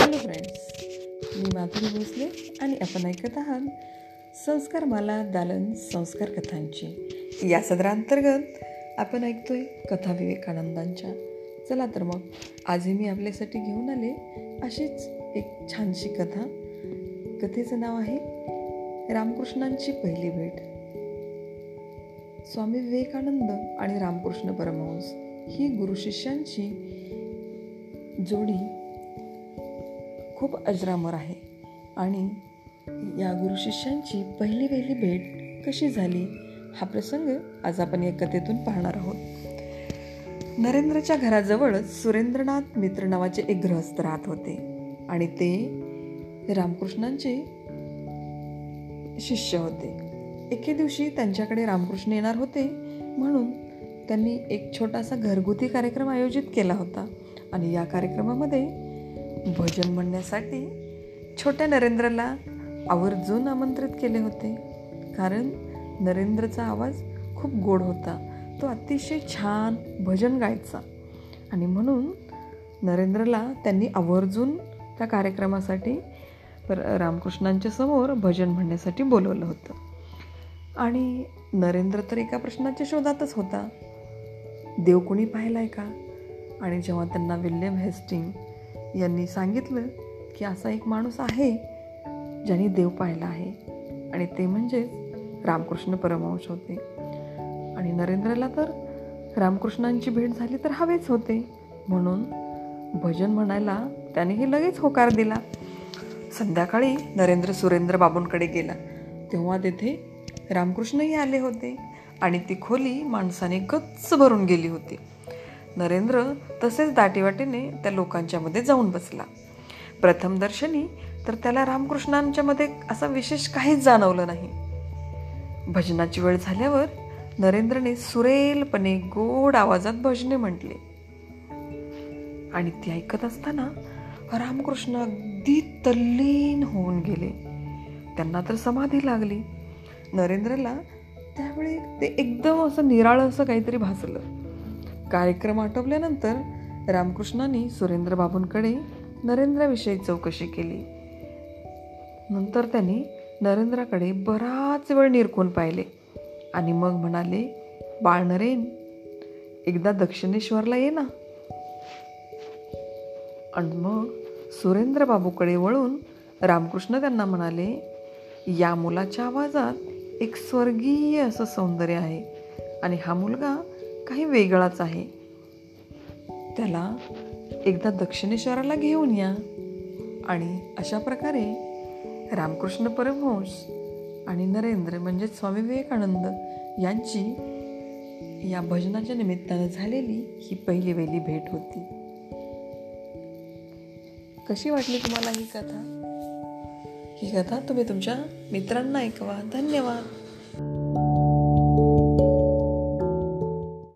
Hello friends मी माधुरी भोसले आणि आपण ऐकत आहात संस्कार माला दालन संस्कार कथांची. या सदरांतर्गत आपण ऐकतोय कथा विवेकानंदांच्या. चला तर मग आजही मी आपल्यासाठी घेऊन आले अशीच एक छानशी कथा. कथेचं नाव आहे रामकृष्णांची पहिली भेट. स्वामी विवेकानंद आणि रामकृष्ण परमहंस ही गुरुशिष्यांची जोडी खूप अजरामर आहे. आणि या गुरु शिष्यांची पहिली पहिली भेट कशी झाली हा प्रसंग आज आपण या कथेतून पाहणार आहोत. नरेंद्रच्या घराजवळच सुरेंद्रनाथ मित्र नावाचे एक गृहस्थ राहत होते. आणि ते रामकृष्णांचे शिष्य होते. एके दिवशी त्यांच्याकडे रामकृष्ण येणार होते म्हणून त्यांनी एक छोटासा घरगुती कार्यक्रम आयोजित केला होता. आणि या कार्यक्रमामध्ये भजन म्हणण्यासाठी छोट्या नरेंद्रला आवर्जून आमंत्रित केले होते. कारण नरेंद्रचा आवाज खूप गोड होता. तो अतिशय छान भजन गायचा. आणि म्हणून नरेंद्रला त्यांनी आवर्जून त्या कार्यक्रमासाठी रामकृष्णांच्या समोर भजन म्हणण्यासाठी बोलवलं होतं. आणि नरेंद्र तर एका प्रश्नाच्या शोधातच होता. देव कोणी पाहिलाय का? आणि जेव्हा त्यांना विल्यम हेस्टिंग यांनी सांगितलं की असा एक माणूस आहे ज्याने देव पाहिला आहे. आणि ते म्हणजे रामकृष्ण परमहंस होते. आणि नरेंद्रला तर रामकृष्णांची भेट झाली तर हवेच होते. म्हणून भजन म्हणायला त्यानेही लगेच होकार दिला. संध्याकाळी नरेंद्र सुरेंद्र बाबूंकडे गेला. तेव्हा तेथे रामकृष्णही आले होते. आणि ती खोली माणसाने गच्च भरून गेली होती. नरेंद्र तसेच दाटीवाटीने त्या लोकांच्यामध्ये जाऊन बसला. प्रथमदर्शनी तर त्याला रामकृष्णांच्यामध्ये असा असं विशेष काहीच जाणवलं नाही. भजनाची वेळ झाल्यावर नरेंद्रने सुरेलपणे गोड आवाजात भजने म्हटले. आणि ती ऐकत असताना रामकृष्ण अगदी तल्लीन होऊन गेले. त्यांना तर समाधी लागली. नरेंद्रला त्यावेळी ते एकदम असं निराळं असं काहीतरी भासलं. कार्यक्रम आटोपल्यानंतर रामकृष्णांनी सुरेंद्रबाबूंकडे नरेंद्राविषयी चौकशी केली. नंतर त्यांनी नरेंद्राकडे बराच वेळ निरखून पाहिले आणि मग म्हणाले बाळ नरेन एकदा दक्षिणेश्वरला ये ना. आणि मग सुरेंद्रबाबूकडे वळून रामकृष्ण त्यांना म्हणाले या मुलाच्या आवाजात एक स्वर्गीय असं सौंदर्य आहे आणि हा मुलगा काही वेगळाच आहे. त्याला एकदा दक्षिणेश्वराला घेऊन या. आणि अशा प्रकारे रामकृष्ण परमहंस आणि नरेंद्र म्हणजेच स्वामी विवेकानंद यांची या भजनाच्या निमित्तानं झालेली ही पहिली वेली भेट होती. कशी वाटली तुम्हाला ही कथा? ही कथा तुम्ही तुमच्या मित्रांना ऐकवा. धन्यवाद.